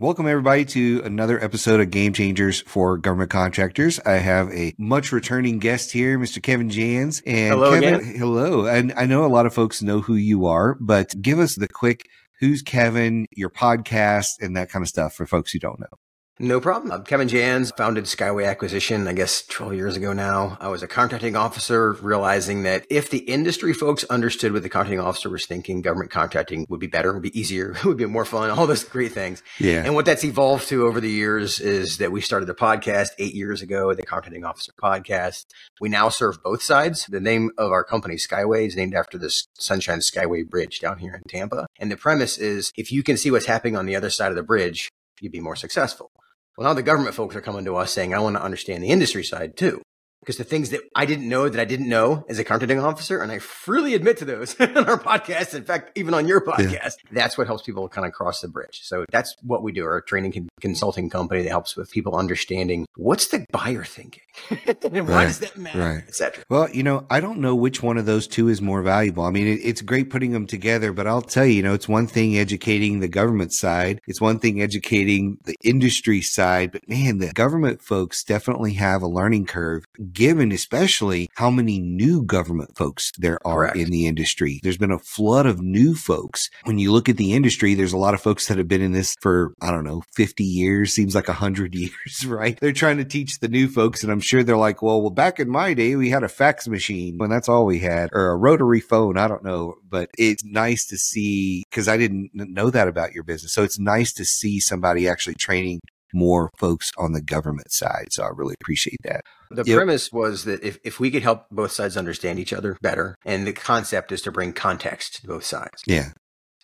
Welcome everybody to another episode of Game Changers for Government Contractors. I have a much returning guest here, Mr. Kevin Jans. And hello Kevin, again. hello. And I know a lot of folks know who you are, but give us the quick who's Kevin, your podcast, and that kind of stuff for folks who don't know. No problem. I'm Kevin Jans, founded Skyway Acquisition, I guess 12 years ago now. I was a contracting officer, realizing that if the industry folks understood what the contracting officer was thinking, government contracting would be better, would be easier, would be more fun, all those great things. Yeah. And what that's evolved to over the years is that we started a podcast eight years ago, the Contracting Officer Podcast. We now serve both sides. The name of our company, Skyway, is named after the Sunshine Skyway Bridge down here in Tampa. And the premise is if you can see what's happening on the other side of the bridge, you'd be more successful. Well, now the government folks are coming to us saying, I want to understand the industry side too. Because the things that I didn't know that I didn't know as a contracting officer, and I freely admit to those on our podcast. In fact, even on your podcast, yeah. that's what helps people kind of cross the bridge. So that's what we do. Our training con- consulting company that helps with people understanding what's the buyer thinking and why right. does that matter, right. etc. Well, you know, I don't know which one of those two is more valuable. I mean, it, it's great putting them together, but I'll tell you, you know, it's one thing educating the government side. It's one thing educating the industry side, but man, the government folks definitely have a learning curve given especially how many new government folks there are Correct. in the industry. There's been a flood of new folks. When you look at the industry, there's a lot of folks that have been in this for, I don't know, 50 years, seems like 100 years, right? They're trying to teach the new folks, and I'm sure they're like, well, well, back in my day, we had a fax machine when that's all we had, or a rotary phone. I don't know, but it's nice to see because I didn't know that about your business. So it's nice to see somebody actually training more folks on the government side. So I really appreciate that. The yep. premise was that if, if we could help both sides understand each other better, and the concept is to bring context to both sides. Yeah.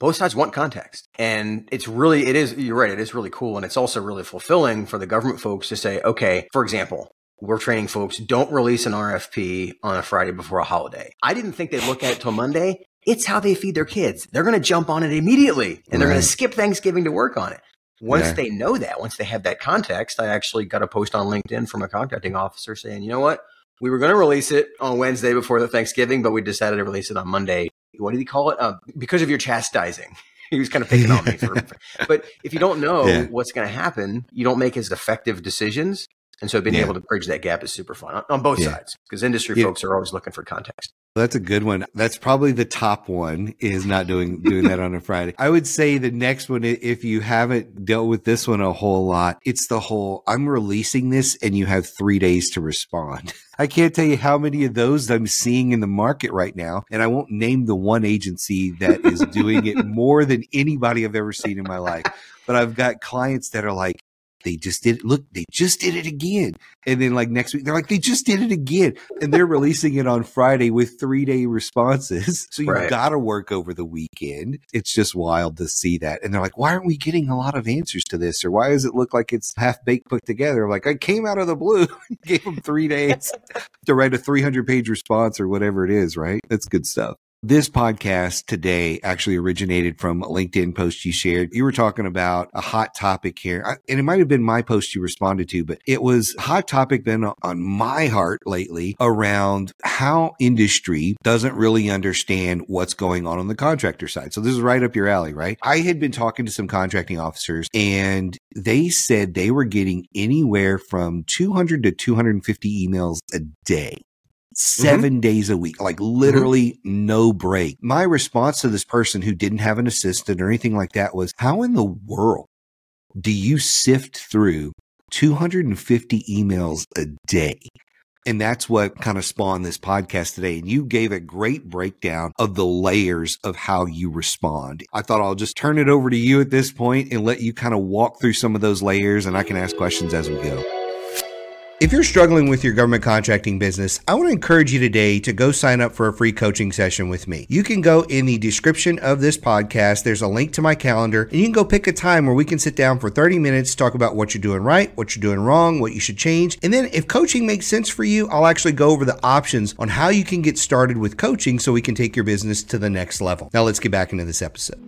Both sides want context. And it's really, it is, you're right, it is really cool. And it's also really fulfilling for the government folks to say, okay, for example, we're training folks, don't release an RFP on a Friday before a holiday. I didn't think they'd look at it till Monday. It's how they feed their kids. They're going to jump on it immediately and they're going to skip Thanksgiving to work on it. Once yeah. they know that, once they have that context, I actually got a post on LinkedIn from a contracting officer saying, you know what? We were going to release it on Wednesday before the Thanksgiving, but we decided to release it on Monday. What did he call it? Uh, because of your chastising. he was kind of picking on me. For, but if you don't know yeah. what's going to happen, you don't make as effective decisions. And so being yeah. able to bridge that gap is super fun on, on both sides because industry folks are always looking for context. That's a good one. That's probably the top one is not doing doing that on a Friday. I would say the next one, if you haven't dealt with this one a whole lot, it's the whole I'm releasing this and you have three days to respond. I can't tell you how many of those I'm seeing in the market right now. And I won't name the one agency that is doing it more than anybody I've ever seen in my life. But I've got clients that are like, they just did it. Look, they just did it again. And then like next week, they're like, they just did it again. And they're releasing it on Friday with three day responses. So you've Right. got to work over the weekend. It's just wild to see that. And they're like, why aren't we getting a lot of answers to this? Or why does it look like it's half baked put together? Like I came out of the blue, gave them three days to write a 300 page response or whatever it is, right? That's good stuff. This podcast today actually originated from a LinkedIn post you shared. You were talking about a hot topic here, and it might have been my post you responded to, but it was hot topic been on my heart lately around how industry doesn't really understand what's going on on the contractor side. So this is right up your alley, right? I had been talking to some contracting officers and they said they were getting anywhere from 200 to 250 emails a day Mm-hmm. 7 days a week, like mm-hmm. literally no break. My response to this person who didn't have an assistant or anything like that was, how in the world do you sift through 250 emails a day? And that's what kind of spawned this podcast today. And you gave a great breakdown of the layers of how you respond. I thought I'll just turn it over to you at this point and let you kind of walk through some of those layers and I can ask questions as we go. If you're struggling with your government contracting business, I want to encourage you today to go sign up for a free coaching session with me. You can go in the description of this podcast. There's a link to my calendar, and you can go pick a time where we can sit down for 30 minutes, talk about what you're doing right, what you're doing wrong, what you should change. And then if coaching makes sense for you, I'll actually go over the options on how you can get started with coaching so we can take your business to the next level. Now let's get back into this episode.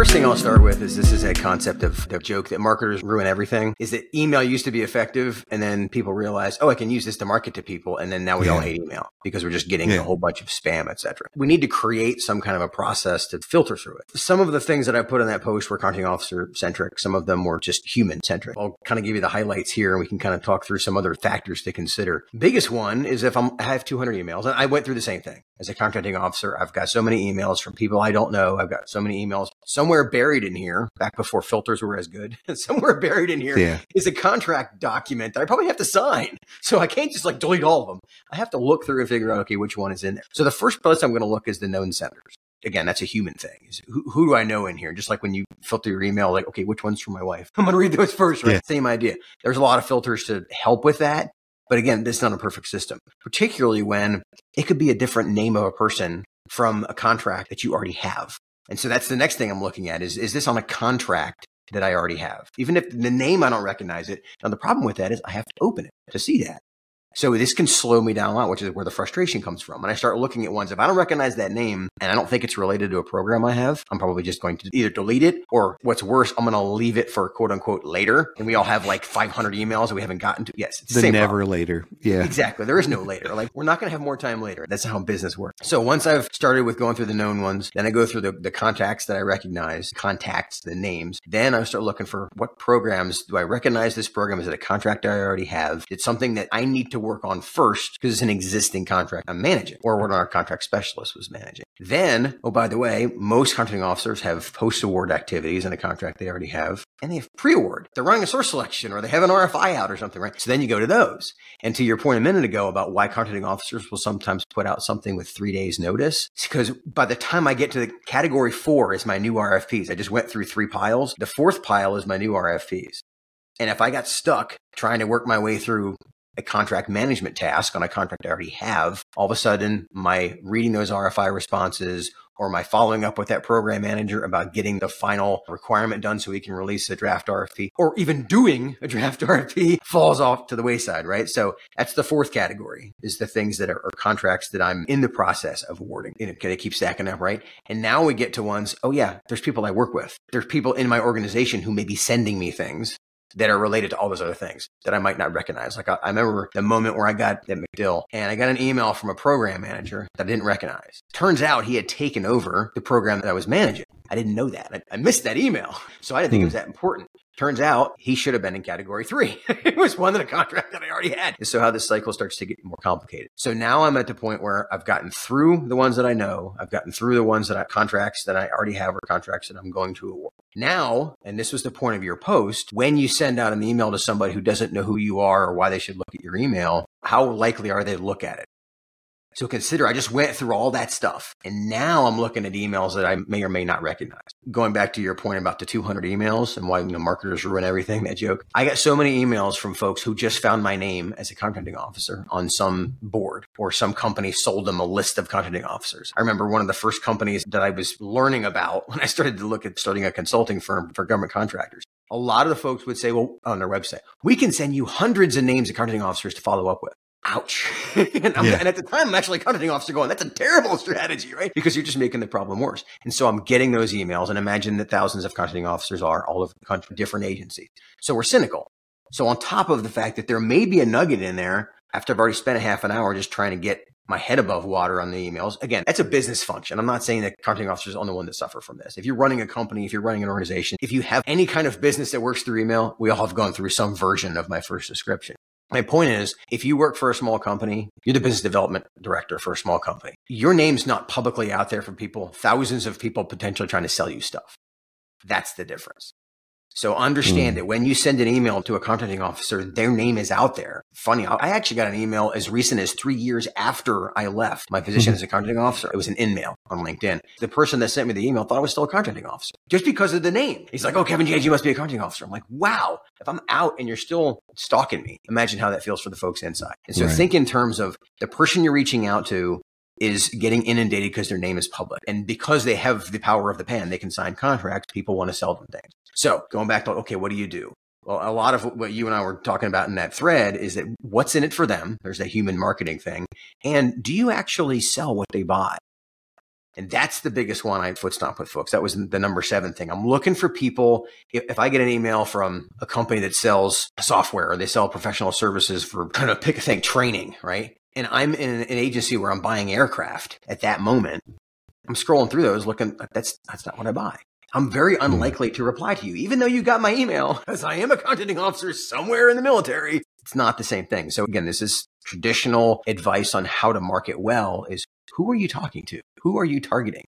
First thing I'll start with is this is a concept of the joke that marketers ruin everything. Is that email used to be effective, and then people realize, oh, I can use this to market to people, and then now we Yeah. all hate email because we're just getting Yeah. a whole bunch of spam, etc. We need to create some kind of a process to filter through it. Some of the things that I put in that post were content officer centric. Some of them were just human centric. I'll kind of give you the highlights here, and we can kind of talk through some other factors to consider. Biggest one is if I'm, I have 200 emails, and I went through the same thing as a contracting officer. I've got so many emails from people I don't know. I've got so many emails somewhere buried in here, back before filters were as good. somewhere buried in here Yeah. is a contract document that I probably have to sign. So I can't just like delete all of them. I have to look through and figure out, okay, which one is in there. So the first place I'm going to look is the known senders. Again, that's a human thing. Who, who do I know in here? Just like when you filter your email, like, okay, which one's from my wife? I'm going to read those first, right? Yeah. Same idea. There's a lot of filters to help with that. But again, this is not a perfect system, particularly when it could be a different name of a person from a contract that you already have. And so that's the next thing I'm looking at is, is this on a contract that I already have? Even if the name, I don't recognize it. Now, the problem with that is I have to open it to see that. So this can slow me down a lot, which is where the frustration comes from. And I start looking at ones, if I don't recognize that name and I don't think it's related to a program I have, I'm probably just going to either delete it or what's worse, I'm going to leave it for quote unquote later. And we all have like 500 emails that we haven't gotten to. Yes, it's The never problem. later. Yeah. Exactly. There is no later. Like we're not going to have more time later. That's how business works. So once I've started with going through the known ones, then I go through the, the contacts that I recognize, contacts, the names. Then I start looking for what programs do I recognize this program? Is it a contract I already have? It's something that I need to work on first because it's an existing contract I'm managing or what our contract specialist was managing. Then, oh, by the way, most contracting officers have post award activities in a contract they already have and they have pre award. They're running a source selection or they have an RFI out or something, right? So then you go to those. And to your point a minute ago about why contracting officers will sometimes put out something with three days notice, it's because by the time I get to the category four is my new RFPs. I just went through three piles. The fourth pile is my new RFPs. And if I got stuck trying to work my way through a contract management task on a contract I already have, all of a sudden my reading those RFI responses or my following up with that program manager about getting the final requirement done so we can release a draft RFP or even doing a draft RFP falls off to the wayside, right? So that's the fourth category is the things that are, are contracts that I'm in the process of awarding. You know, they keep stacking up, right? And now we get to ones, oh yeah, there's people I work with. There's people in my organization who may be sending me things that are related to all those other things that I might not recognize. Like I, I remember the moment where I got at MacDill and I got an email from a program manager that I didn't recognize. Turns out he had taken over the program that I was managing. I didn't know that. I, I missed that email. So I didn't think it was hmm. that important. Turns out he should have been in category three. it was one of the contract that I already had. And so how this cycle starts to get more complicated. So now I'm at the point where I've gotten through the ones that I know. I've gotten through the ones that I contracts that I already have or contracts that I'm going to award. Now, and this was the point of your post, when you send out an email to somebody who doesn't know who you are or why they should look at your email, how likely are they to look at it? So consider I just went through all that stuff and now I'm looking at emails that I may or may not recognize. Going back to your point about the 200 emails and why you know marketers ruin everything, that joke. I got so many emails from folks who just found my name as a contracting officer on some board or some company sold them a list of contracting officers. I remember one of the first companies that I was learning about when I started to look at starting a consulting firm for government contractors. A lot of the folks would say, well, on their website, we can send you hundreds of names of contracting officers to follow up with ouch. and, Yeah. and at the time, I'm actually a contracting officer going, that's a terrible strategy, right? Because you're just making the problem worse. And so I'm getting those emails and imagine that thousands of contracting officers are all over the country, different agencies. So we're cynical. So on top of the fact that there may be a nugget in there after I've already spent a half an hour just trying to get my head above water on the emails. Again, that's a business function. I'm not saying that contracting officers are the only one that suffer from this. If you're running a company, if you're running an organization, if you have any kind of business that works through email, we all have gone through some version of my first description. My point is, if you work for a small company, you're the business development director for a small company. Your name's not publicly out there for people, thousands of people potentially trying to sell you stuff. That's the difference. So understand hmm. that when you send an email to a contracting officer, their name is out there. Funny, I actually got an email as recent as three years after I left my position hmm. as a contracting officer. It was an in-mail on LinkedIn. The person that sent me the email thought I was still a contracting officer just because of the name. He's like, "Oh, Kevin Jans, you must be a contracting officer." I'm like, "Wow!" If I'm out and you're still stalking me, imagine how that feels for the folks inside. And so Right. think in terms of the person you're reaching out to is getting inundated because their name is public. And because they have the power of the pen, they can sign contracts. People want to sell them things. So going back to, okay, what do you do? Well, a lot of what you and I were talking about in that thread is that what's in it for them? There's that human marketing thing. And do you actually sell what they buy? And that's the biggest one I foot stomp with folks. That was the number seven thing. I'm looking for people. If, if I get an email from a company that sells software or they sell professional services for kind of pick a thing, training, right? And I'm in an agency where I'm buying aircraft at that moment. I'm scrolling through those looking, that's, that's not what I buy. I'm very hmm. unlikely to reply to you, even though you got my email, as I am a contracting officer somewhere in the military. It's not the same thing. So again, this is traditional advice on how to market well is who are you talking to? Who are you targeting?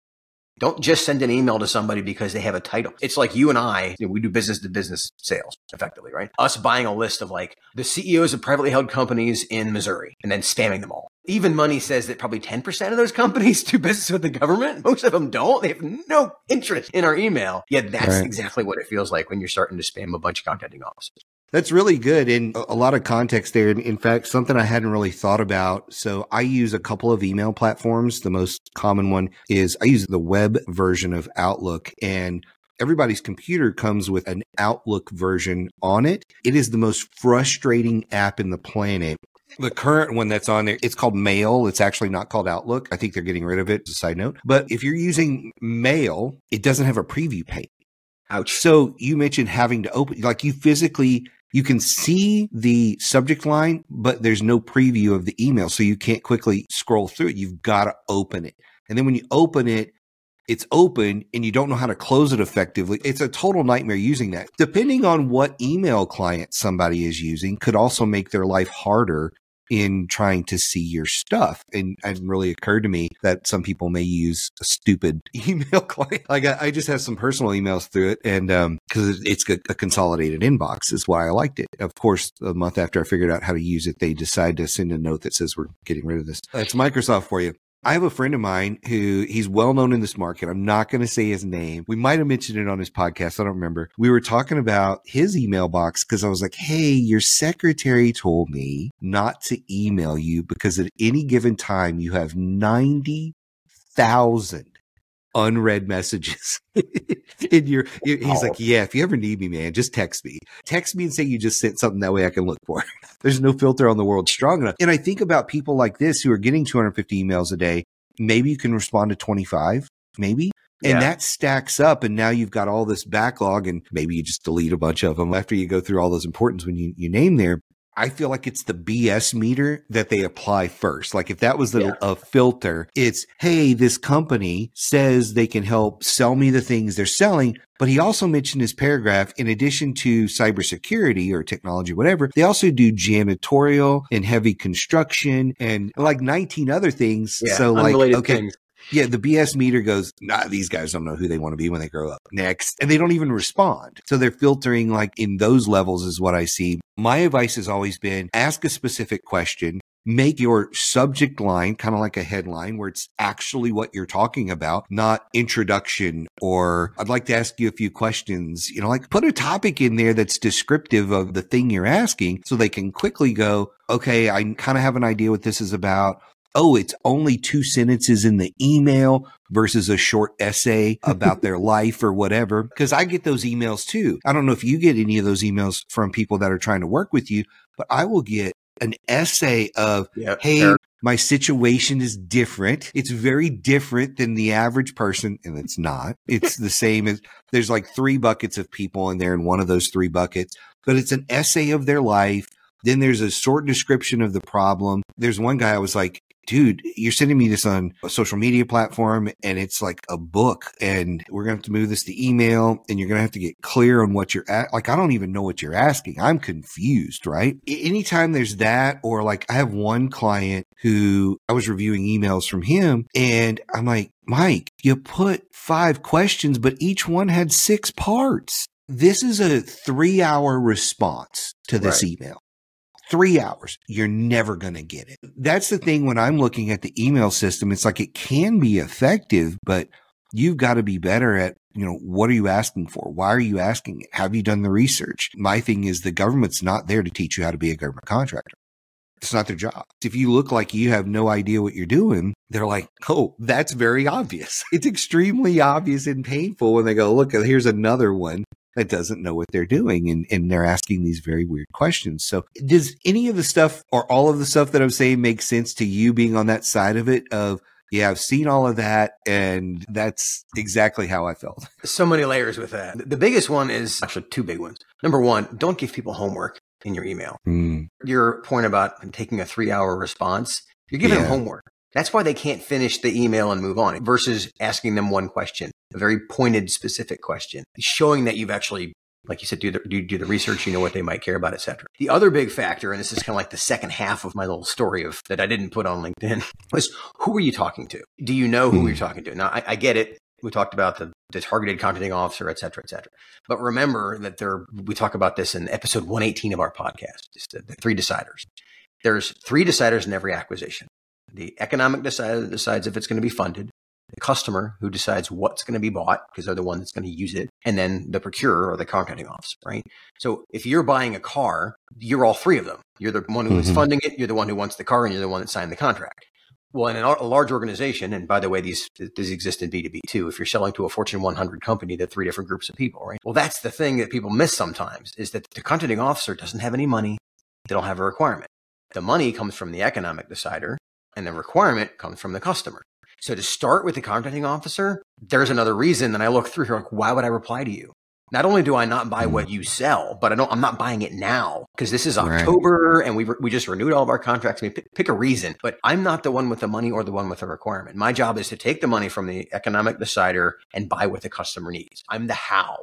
Don't just send an email to somebody because they have a title. It's like you and I, you know, we do business to business sales effectively, right? Us buying a list of like the CEOs of privately held companies in Missouri and then spamming them all. Even money says that probably 10% of those companies do business with the government. Most of them don't. They have no interest in our email. Yet that's right. exactly what it feels like when you're starting to spam a bunch of contacting offices. That's really good and a lot of context there. In fact, something I hadn't really thought about. So I use a couple of email platforms. The most common one is I use the web version of Outlook and everybody's computer comes with an Outlook version on it. It is the most frustrating app in the planet. The current one that's on there, it's called Mail. It's actually not called Outlook. I think they're getting rid of it as a side note. But if you're using Mail, it doesn't have a preview pane. Ouch. So you mentioned having to open, like you physically you can see the subject line, but there's no preview of the email. So you can't quickly scroll through it. You've got to open it. And then when you open it, it's open and you don't know how to close it effectively. It's a total nightmare using that. Depending on what email client somebody is using could also make their life harder in trying to see your stuff. And it really occurred to me that some people may use a stupid email client. Like I, I just have some personal emails through it, and because um, it's a, a, consolidated inbox, is why I liked it. Of course, a month after I figured out how to use it, they decide to send a note that says we're getting rid of this. That's Microsoft for you. I have a friend of mine who he's well known in this market. I'm not going to say his name. We might have mentioned it on his podcast. I don't remember. We were talking about his email box because I was like, Hey, your secretary told me not to email you because at any given time you have 90,000 unread messages in your he's oh. like yeah if you ever need me man just text me. Text me and say you just sent something that way i can look for. There's no filter on the world strong enough. And i think about people like this who are getting 250 emails a day. Maybe you can respond to 25 maybe. And yeah. that stacks up and now you've got all this backlog and maybe you just delete a bunch of them after you go through all those importance when you, you name there I feel like it's the BS meter that they apply first. Like if that was the, yeah. a filter, it's, Hey, this company says they can help sell me the things they're selling. But he also mentioned his paragraph, in addition to cybersecurity or technology, whatever, they also do janitorial and heavy construction and like 19 other things. Yeah, so like, okay, things. Yeah, the BS meter goes, nah, these guys don't know who they want to be when they grow up. Next. And they don't even respond. So they're filtering like in those levels is what I see. My advice has always been ask a specific question. Make your subject line kind of like a headline where it's actually what you're talking about, not introduction or I'd like to ask you a few questions. You know, like put a topic in there that's descriptive of the thing you're asking so they can quickly go, okay, I kind of have an idea what this is about oh, it's only two sentences in the email versus a short essay about their life or whatever. Cause I get those emails too. I don't know if you get any of those emails from people that are trying to work with you, but I will get an essay of, yep, Hey, sure. my situation is different. It's very different than the average person. And it's not, it's the same as there's like three buckets of people in there in one of those three buckets, but it's an essay of their life. Then there's a short description of the problem. There's one guy I was like, dude, you're sending me this on a social media platform and it's like a book and we're going to have to move this to email and you're going to have to get clear on what you're at. Like, I don't even know what you're asking. I'm confused, right? Anytime there's that, or like I have one client who I was reviewing emails from him and I'm like, Mike, you put five questions, but each one had six parts. This is a three hour response to this right. email three hours. You're never going to get it. That's the thing when I'm looking at the email system. It's like it can be effective, but you've got to be better at, you know, what are you asking for? Why are you asking it? Have you done the research? My thing is the government's not there to teach you how to be a government contractor. It's not their job. If you look like you have no idea what you're doing, they're like, Oh, that's very obvious. It's extremely obvious and painful when they go, look, here's another one that doesn't know what they're doing and, and they're asking these very weird questions. So does any of the stuff or all of the stuff that I'm saying make sense to you being on that side of it of Yeah, I've seen all of that, and that's exactly how I felt. So many layers with that. The biggest one is actually two big ones. Number one, don't give people homework in your email. Mm, Your point about taking a three hour response, you're giving Yeah. them homework. That's why they can't finish the email and move on versus asking them one question, a very pointed, specific question, showing that you've actually, like you said, do the, do, do the research, you know what they might care about, et cetera. The other big factor, and this is kind of like the second half of my little story of that I didn't put on LinkedIn, was who are you talking to? Do you know who Hmm. you're talking to? Now, I, I get it. We talked about the, the targeted contracting officer, et cetera, et cetera. But remember that there, we talk about this in episode 118 of our podcast, the, the three deciders. There's three deciders in every acquisition. The economic decider that decides if it's going to be funded, the customer who decides what's going to be bought because they're the one that's going to use it, and then the procurer or the contracting officer, right? So if you're buying a car, you're all three of them. You're the one who is Mhm. funding it, you're the one who wants the car, and you're the one that signed the contract. Well, in a large organization, and by the way, these these exist in B2B too. If you're selling to a Fortune 100 company, they're three different groups of people, right? Well, that's the thing that people miss sometimes is that the contracting officer doesn't have any money. They don't have a requirement. The money comes from the economic decider, and the requirement comes from the customer. So to start with the contracting officer, there's another reason that I look through here, like, why would I reply to you? Not only do I not buy hmm. what you sell, but I don't, I'm not buying it now because this is Right. October and we, we just renewed all of our contracts. I mean, pick, pick a reason, but I'm not the one with the money or the one with the requirement. My job is to take the money from the economic decider and buy what the customer needs. I'm the how.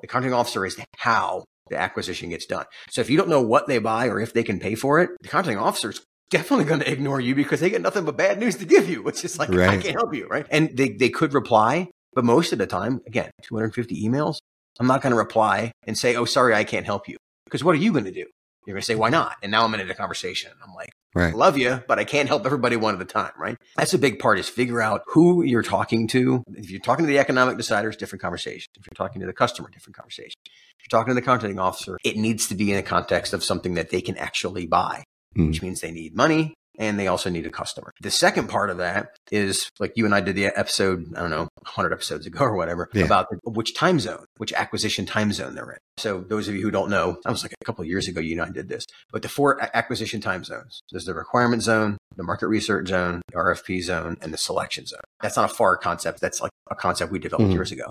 The contracting officer is the how the acquisition gets done. So if you don't know what they buy or if they can pay for it, the contracting officer is definitely going to ignore you because they get nothing but bad news to give you. It's just like, I can't help you, right? And they, they could reply, but most of the time, again, 250 emails, I'm not going to reply and say, oh, sorry, I can't help you. Because what are you going to do? You're going to say, why not? And now I'm in a conversation. I'm like, right. I love you, but I can't help everybody one at a time, right? That's a big part is figure out who you're talking to. If you're talking to the economic deciders, different conversation. If you're talking to the customer, different conversation. If you're talking to the contracting officer, it needs to be in the context of something that they can actually buy, Mm. which means they need money and they also need a customer. The second part of that is like you and I did the episode, I don't know, 100 episodes ago or whatever, Yeah. about which time zone, which acquisition time zone they're in. So those of you who don't know, that was like a couple of years ago, you and I did this, but the four acquisition time zones, there's the requirement zone, the market research zone, the RFP zone, and the selection zone. That's not a FAR concept. That's like a concept we developed Mhm. years ago.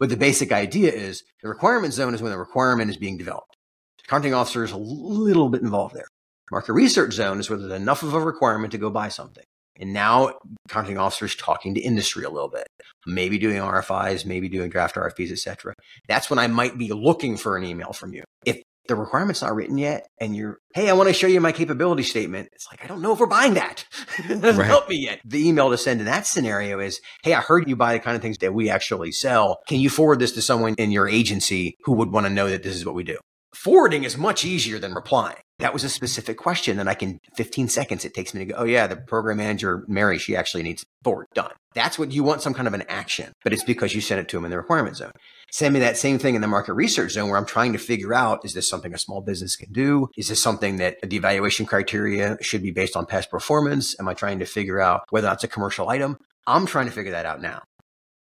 But the basic idea is the requirement zone is when the requirement is being developed. The contracting officer is a little bit involved there. Market research zone is where there's enough of a requirement to go buy something. And now contracting officers talking to industry a little bit, maybe doing RFIs, maybe doing draft RFPs, et cetera. That's when I might be looking for an email from you. If the requirement's not written yet and you're, hey, I want to show you my capability statement. It's like, I don't know if we're buying that. it doesn't Right. help me yet. The email to send in that scenario is, hey, I heard you buy the kind of things that we actually sell. Can you forward this to someone in your agency who would want to know that this is what we do? Forwarding is much easier than replying. That was a specific question and I can 15 seconds it takes me to go, oh yeah, the program manager, Mary, she actually needs forward done. That's what you want some kind of an action, but it's because you sent it to them in the requirement zone. Send me that same thing in the market research zone where I'm trying to figure out, is this something a small business can do? Is this something that the evaluation criteria should be based on past performance? Am I trying to figure out whether that's a commercial item? I'm trying to figure that out now.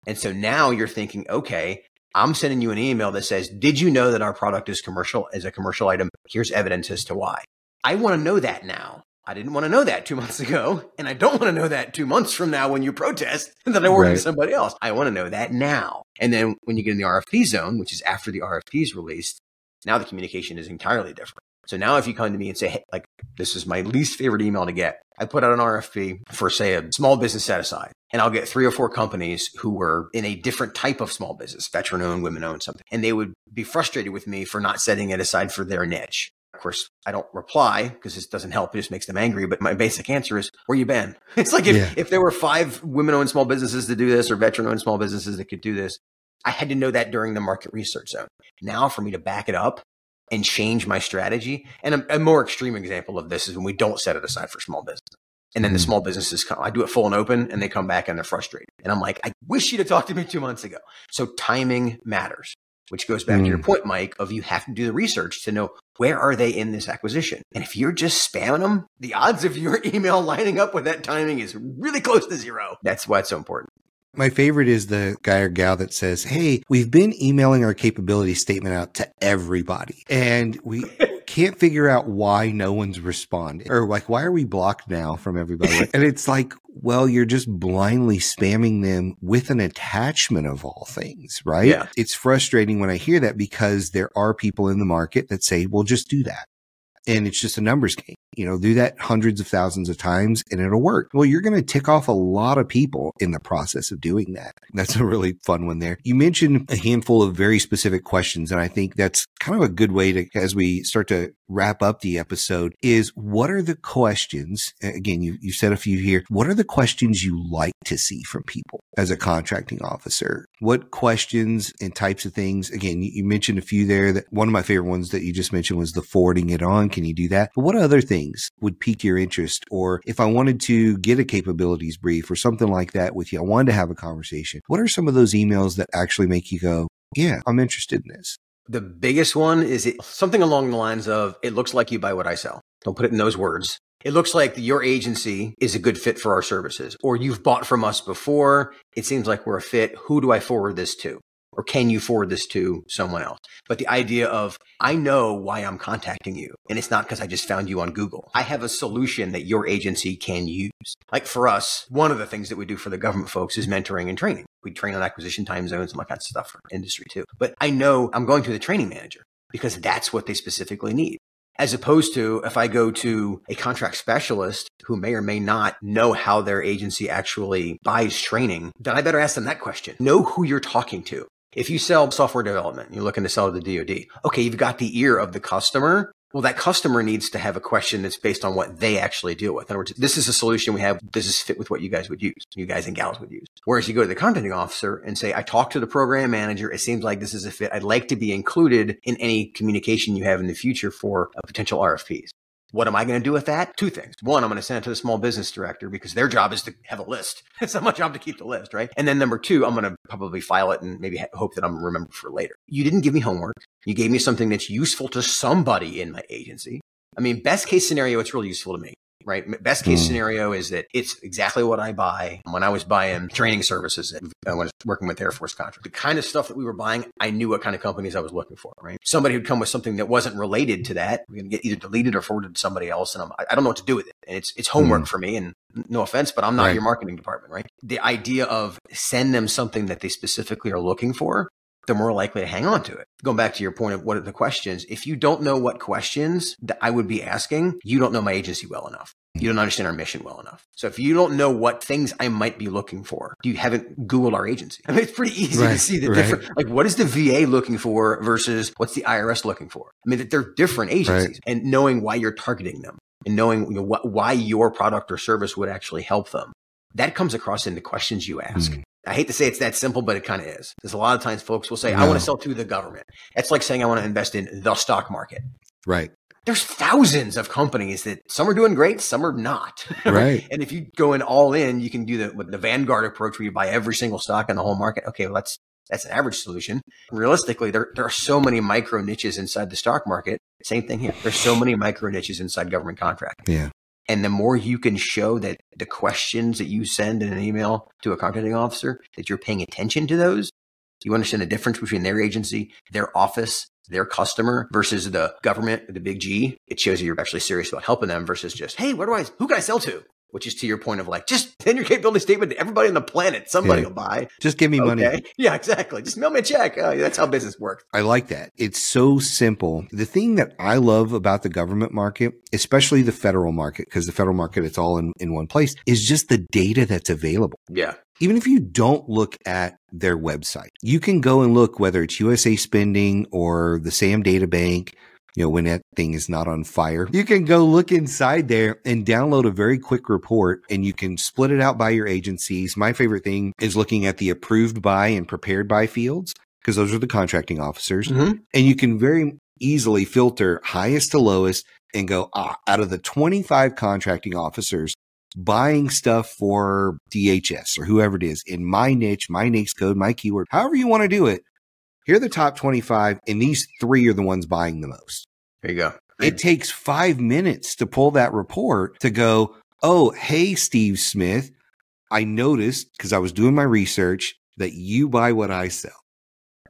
And so now you're thinking, okay, I'm sending you an email that says, did you know that our product is commercial as a commercial item? Here's evidence as to why. I want to know that now. I didn't want to know that two months ago. And I don't want to know that two months from now when you protest that I work Right. with somebody else. I want to know that now. And then when you get in the RFP zone, which is after the RFP is released, now the communication is entirely different. So now if you come to me and say, hey, like, this is my least favorite email to get, I put out an RFP for, say, a small business set aside, and I'll get three or four companies who were in a different type of small business, veteran owned, women owned, something. And they would be frustrated with me for not setting it aside for their niche. Of course, I don't reply because this doesn't help. It just makes them angry. But my basic answer is, where you been? It's like if, Yeah. if there were five women owned small businesses to do this or veteran owned small businesses that could do this, I had to know that during the market research zone. Now for me to back it up and change my strategy. And a, a more extreme example of this is when we don't set it aside for small business. And then the Mhm. small businesses come, I do it full and open and they come back and they're frustrated. And I'm like, I wish you'd have talked to me two months ago. So timing matters, which goes back to your point, Mike, of you have to do the research to know where are they in this acquisition. And if you're just spamming them, the odds of your email lining up with that timing is really close to zero. That's why it's so important. My favorite is the guy or gal that says, Hey, we've been emailing our capability statement out to everybody and we can't figure out why no one's responding or like, why are we blocked now from everybody? and it's like, Well, you're just blindly spamming them with an attachment of all things, right? Yeah. It's frustrating when I hear that because there are people in the market that say, well, just do that. And it's just a numbers game. You know, do that hundreds of thousands of times and it'll work. Well, you're going to tick off a lot of people in the process of doing that. That's a really fun one there. You mentioned a handful of very specific questions. And I think that's kind of a good way to, as we start to wrap up the episode is what are the questions? Again, you, you said a few here. What are the questions you like to see from people as a contracting officer? What questions and types of things? Again, you, you mentioned a few there that one of my favorite ones that you just mentioned was the forwarding it on. Can you do that? But what other things would pique your interest? Or if I wanted to get a capabilities brief or something like that with you, I wanted to have a conversation. What are some of those emails that actually make you go, yeah, I'm interested in this? The biggest one is it, something along the lines of, it looks like you buy what I sell. Don't put it in those words. It looks like your agency is a good fit for our services, or you've bought from us before. It seems like we're a fit. Who do I forward this to? Or can you forward this to someone else? But the idea of, I know why I'm contacting you. And it's not because I just found you on Google. I have a solution that your agency can use. Like for us, one of the things that we do for the government folks is mentoring and training. We train on acquisition time zones and all that stuff for industry too. But I know I'm going to the training manager because that's what they specifically need. As opposed to if I go to a contract specialist who may or may not know how their agency actually buys training, then I better ask them that question. Know who you're talking to. If you sell software development, you're looking to sell to the DoD. Okay, you've got the ear of the customer. Well, that customer needs to have a question that's based on what they actually deal with. In other words, this is a solution we have. This fit with what you guys would use? You guys and gals would use. Whereas you go to the contracting officer and say, I talked to the program manager. It seems like this is a fit. I'd like to be included in any communication you have in the future for a potential RFPs. What am I going to do with that? Two things. One, I'm going to send it to the small business director because their job is to have a list. It's not my job to keep the list, right? And then number two, I'm going to probably file it and maybe hope that I'm remembered for later. You didn't give me homework. You gave me something that's useful to somebody in my agency. I mean, best case scenario, it's really useful to me right? Best case mm. scenario is that it's exactly what I buy when I was buying training services uh, when I was working with Air Force contract. The kind of stuff that we were buying, I knew what kind of companies I was looking for, right? Somebody who'd come with something that wasn't related to that, we're going to get either deleted or forwarded to somebody else. And I'm, I don't know what to do with it. And it's, it's homework mm. for me. And no offense, but I'm not right. your marketing department, right? The idea of send them something that they specifically are looking for they're more likely to hang on to it. Going back to your point of what are the questions, if you don't know what questions that I would be asking, you don't know my agency well enough. You don't understand our mission well enough. So if you don't know what things I might be looking for, you haven't Googled our agency. I mean, it's pretty easy right, to see the right. different, like what is the VA looking for versus what's the IRS looking for? I mean, they're different agencies right. and knowing why you're targeting them and knowing you know, what, why your product or service would actually help them. That comes across in the questions you ask. Mm. I hate to say it's that simple, but it kind of is. There's a lot of times folks will say, no. I want to sell to the government. That's like saying I want to invest in the stock market. Right. There's thousands of companies that some are doing great, some are not. Right. and if you go in all in, you can do the the Vanguard approach where you buy every single stock in the whole market. Okay, well that's that's an average solution. Realistically, there, there are so many micro niches inside the stock market. Same thing here. There's so many micro niches inside government contract. Yeah. And the more you can show that the questions that you send in an email to a contracting officer, that you're paying attention to those, you understand the difference between their agency, their office, their customer versus the government, the big G. It shows you you're actually serious about helping them versus just, hey, where do I, who can I sell to? Which is to your point of like, just send your capability statement to everybody on the planet. Somebody yeah. will buy. Just give me okay. money. Yeah, exactly. Just mail me a check. Uh, that's how business works. I like that. It's so simple. The thing that I love about the government market, especially the federal market, because the federal market, it's all in, in one place, is just the data that's available. Yeah. Even if you don't look at their website, you can go and look whether it's USA Spending or the SAM Data Bank you know, when that thing is not on fire. You can go look inside there and download a very quick report and you can split it out by your agencies. My favorite thing is looking at the approved by and prepared by fields because those are the contracting officers. Mm-hmm. And you can very easily filter highest to lowest and go, ah, out of the 25 contracting officers buying stuff for DHS or whoever it is in my niche, my NAICS code, my keyword, however you want to do it, here are the top 25, and these three are the ones buying the most. There you go. It takes five minutes to pull that report to go, oh, hey, Steve Smith, I noticed because I was doing my research that you buy what I sell.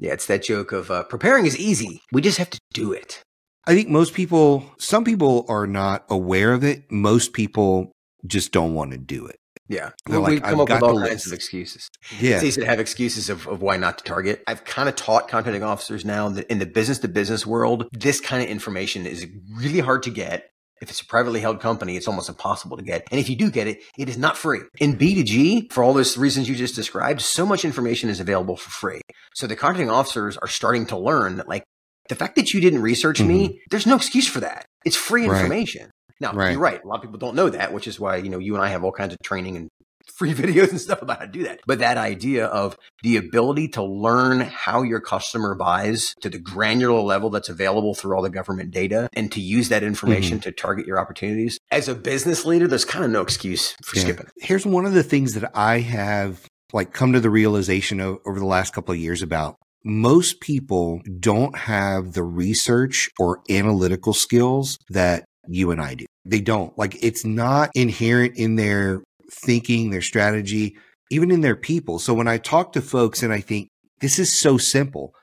Yeah, it's that joke of uh, preparing is easy. We just have to do it. I think most people, some people are not aware of it. Most people just don't want to do it. Yeah. They're We've like, come "I've up with all kinds list." of excuses. Yeah. It's easy to have excuses of, of why not to target. I've kind of taught contracting officers now that in the business to business world, this kind of information is really hard to get. If it's a privately held company, it's almost impossible to get. And if you do get it, it is not free. In B2G, for all those reasons you just described, so much information is available for free. So the contracting officers are starting to learn that like the fact that you didn't research me, mm-hmm. there's no excuse for that. It's free Right. Now, Right. you're right. A lot of people don't know that, which is why, you know, you and I have all kinds of training and free videos and stuff about how to do that. But that idea of the ability to learn how your customer buys to the granular level that's available through all the government data and to use that information Mm-hmm. to target your opportunities. As a business leader, there's kind of no excuse for Yeah. skipping. it. Here's one of the things that I have like come to the realization of over the last couple of years about most people don't have the research or analytical skills that you and I do. They don't. Like it's not inherent in their thinking, their strategy, even in their people. So when I talk to folks and I think this is so simple,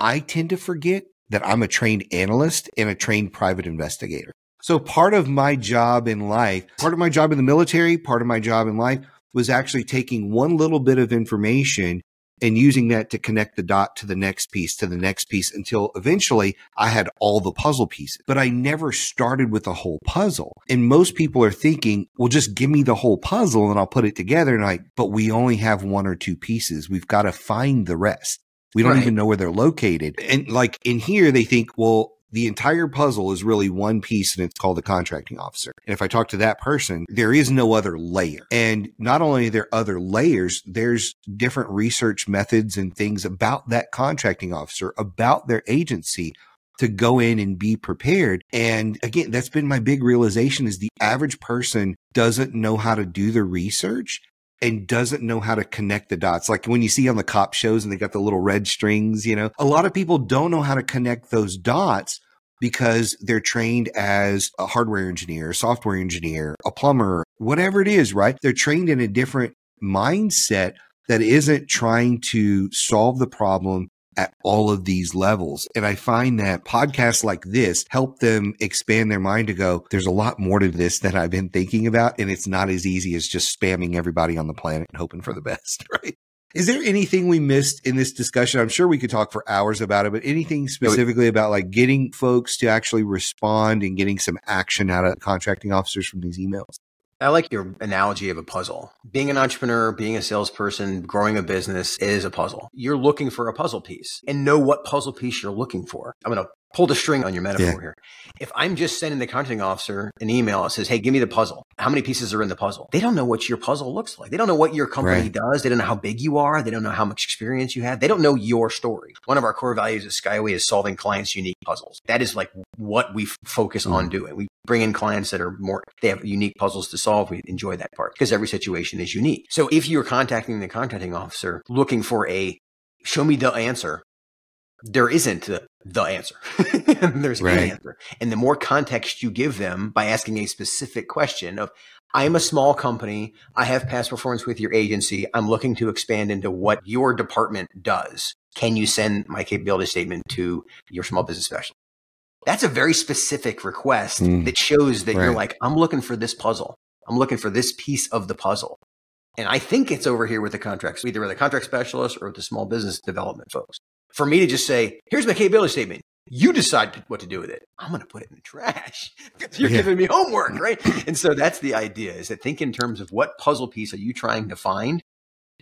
I tend to forget that I'm a trained analyst and a trained private investigator. So part of my job in life, part of my job in the military, part of my job in life was actually taking one little bit of information and using that to connect the dot to the next piece, to the next piece until eventually I had all the puzzle pieces. But I never started with the whole puzzle. And most people are thinking, well, just give me the whole puzzle and I'll put it together. And I, but we only have one or two pieces. We've got to find the rest. We don't Right. even know where they're located. And like in here, they think, well, the entire puzzle is really one piece and it's called the contracting officer. And if I talk to that person, there is no other layer. And not only are there other layers, there's different research methods and things about that contracting officer, about their agency to go in and be prepared. And again, that's been my big realization is the average person doesn't know how to do the research and doesn't know how to connect the dots. Like when you see on the cop shows and they got the little red strings, you know, a lot of people don't know how to connect those dots because they're trained as a hardware engineer, software engineer, a plumber, whatever it is, right? They're trained in a different mindset that isn't trying to solve the problem at all of these levels. And I find that podcasts like this help them expand their mind to go, there's a lot more to this than I've been thinking about. And it's not as easy as just spamming everybody on the planet and hoping for the best, right? Is there anything we missed in this discussion? I'm sure we could talk for hours about it, but anything specifically about like getting folks to actually respond and getting some action out of contracting officers from these emails? I like your analogy of a puzzle. Being an entrepreneur, being a salesperson, growing a business is a puzzle. You're looking for a puzzle piece and know what puzzle piece you're looking for. I'm going to pull the string on your metaphor Yeah. here. If I'm just sending the contracting officer an email that says, Hey, give me the puzzle. How many pieces are in the puzzle? They don't know what your puzzle looks like. They don't know what your company Right. does. They don't know how big you are. They don't know how much experience you have. They don't know your story. One of our core values at Skyway is solving clients' unique puzzles. That is like what we f- focus on mm. doing. We bring in clients that are more, they have unique puzzles to solve. We enjoy that part because every situation is unique. So if you're contacting the contracting officer looking for a show me the answer, there isn't the, the answer. There's Right. an answer. And the more context you give them by asking a specific question of, I'm a small company. I have past performance with your agency. I'm looking to expand into what your department does. Can you send my capability statement to your small business specialist? That's a very specific request Mm. that shows that you're like, I'm looking for this puzzle. I'm looking for this piece of the puzzle. And I think it's over here with the contracts, either with the contract specialist or with the small business development folks. For me to just say, here's my capability statement. You decide what to do with it. I'm going to put it in the trash because you're Yeah. giving me homework, mm. right? and so that's the idea is that think in terms of what puzzle piece are you trying to find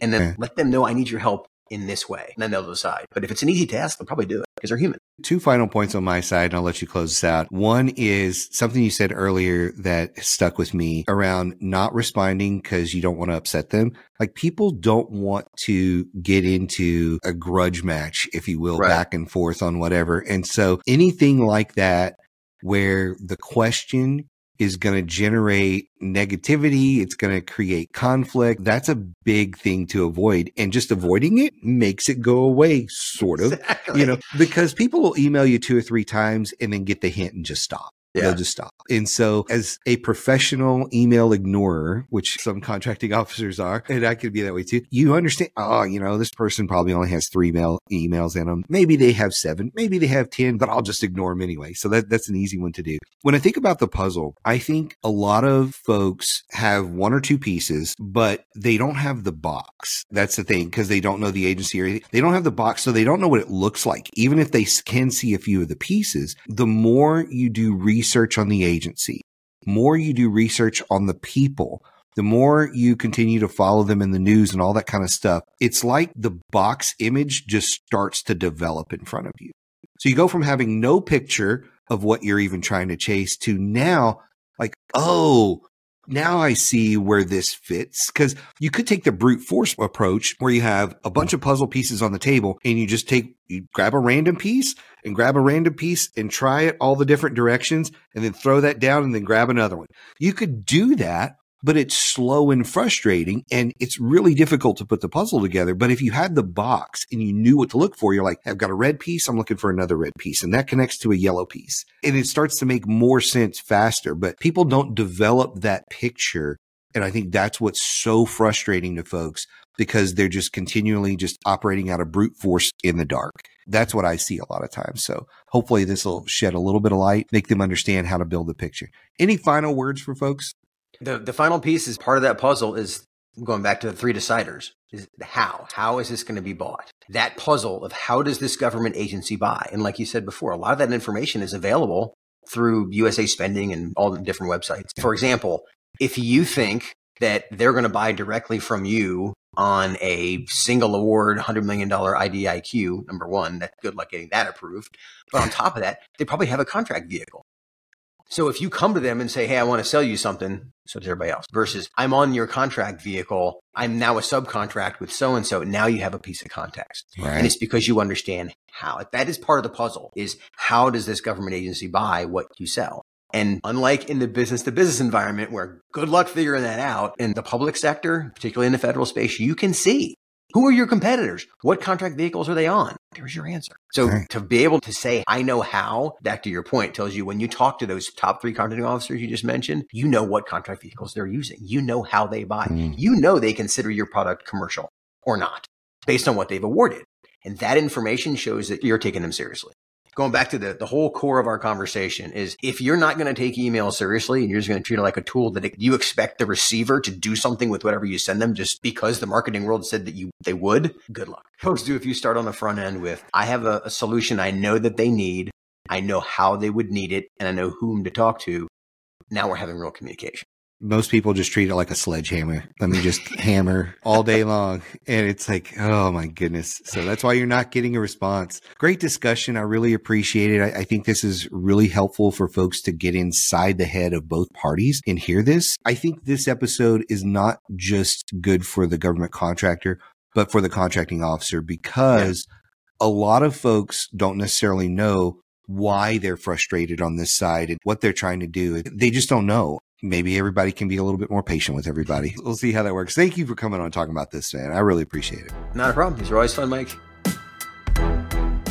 and then Yeah. let them know I need your help in this way. And then they'll decide. But if it's an easy task, they'll probably do it because they're human. Two final points on my side, and I'll let you close this out. One is something you said earlier that stuck with me around not responding because you don't want to upset them. Like people don't want to get into a grudge match, if you will, Right. back and forth on whatever. And so anything like that where the question is going to generate negativity. It's going to create conflict. That's a big thing to avoid. And just avoiding it makes it go away, sort of Exactly. you know, because people will email you two or three times and then get the hint and just stop. Yeah. They'll just stop. And so, as a professional email ignorer, which some contracting officers are, and I could be that way too, you understand, oh, you know, this person probably only has three mail emails in them. Maybe they have seven, maybe they have 10, but I'll just ignore them anyway. So that, that's an easy one to do. When I think about the puzzle, I think a lot of folks have one or two pieces, but they don't have the box. That's the thing because they don't know the agency or anything. They don't have the box, so they don't know what it looks like. Even if they can see a few of the pieces, the more you do research on the agency, more you do research on the people, the more you continue to follow them in the news and all that kind of stuff, it's like the box image just starts to develop in front of you. So you go from having no picture of what you're even trying to chase to now, like, oh, now I see where this fits. Cause you could take the brute force approach where you have a bunch of puzzle pieces on the table and you just take, you grab a random piece and grab a random piece and try it all the different directions and then throw that down and then grab another one. You could do that but it's slow and frustrating and it's really difficult to put the puzzle together. But if you had the box and you knew what to look for, you're like, I've got a red piece. I'm looking for another red piece and that connects to a yellow piece and it starts to make more sense faster, but people don't develop that picture. And I think that's what's so frustrating to folks because they're just continually just operating out of brute force in the dark. That's what I see a lot of times. So hopefully this will shed a little bit of light, make them understand how to build the picture. Any final words for folks? The the final piece is part of that puzzle is going back to the three deciders is how how is this going to be bought that puzzle of how does this government agency buy and like you said before a lot of that information is available through usa spending and all the different websites for example if you think that they're going to buy directly from you on a single award $100 million IDIQ, number one, that good luck getting that approved. But on top of that, they probably have a contract vehicle. So if you come to them and say, Hey, I want to sell you something, so does everybody else versus I'm on your contract vehicle. I'm now a subcontract with so and so. Now you have a piece of context. Right. And it's because you understand how that is part of the puzzle is how does this government agency buy what you sell? And unlike in the business to business environment where good luck figuring that out in the public sector, particularly in the federal space, you can see who are your competitors? What contract vehicles are they on? There's your answer. So Right. to be able to say, I know how, back to your point, tells you when you talk to those top three contracting officers you just mentioned, you know what contract vehicles they're using. You know how they buy. Mm. You know they consider your product commercial or not based on what they've awarded. And that information shows that you're taking them seriously. Going back to the, the whole core of our conversation is if you're not going to take email seriously and you're just going to treat it like a tool that it, you expect the receiver to do something with whatever you send them just because the marketing world said that you they would, good luck. Folks do if you start on the front end with I have a, a solution I know that they need, I know how they would need it, and I know whom to talk to. Now we're having real communication. Most people just treat it like a sledgehammer. Let me just hammer all day long. And it's like, oh my goodness. So that's why you're not getting a response. Great discussion. I really appreciate it. I, I think this is really helpful for folks to get inside the head of both parties and hear this. I think this episode is not just good for the government contractor, but for the contracting officer because a lot of folks don't necessarily know why they're frustrated on this side and what they're trying to do. They just don't know maybe everybody can be a little bit more patient with everybody. We'll see how that works. Thank you for coming on and talking about this, man. I really appreciate it. Not a problem. These are always fun, Mike.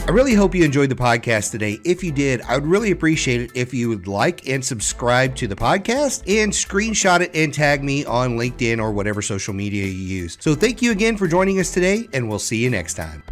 I really hope you enjoyed the podcast today. If you did, I would really appreciate it if you would like and subscribe to the podcast and screenshot it and tag me on LinkedIn or whatever social media you use. So thank you again for joining us today, and we'll see you next time.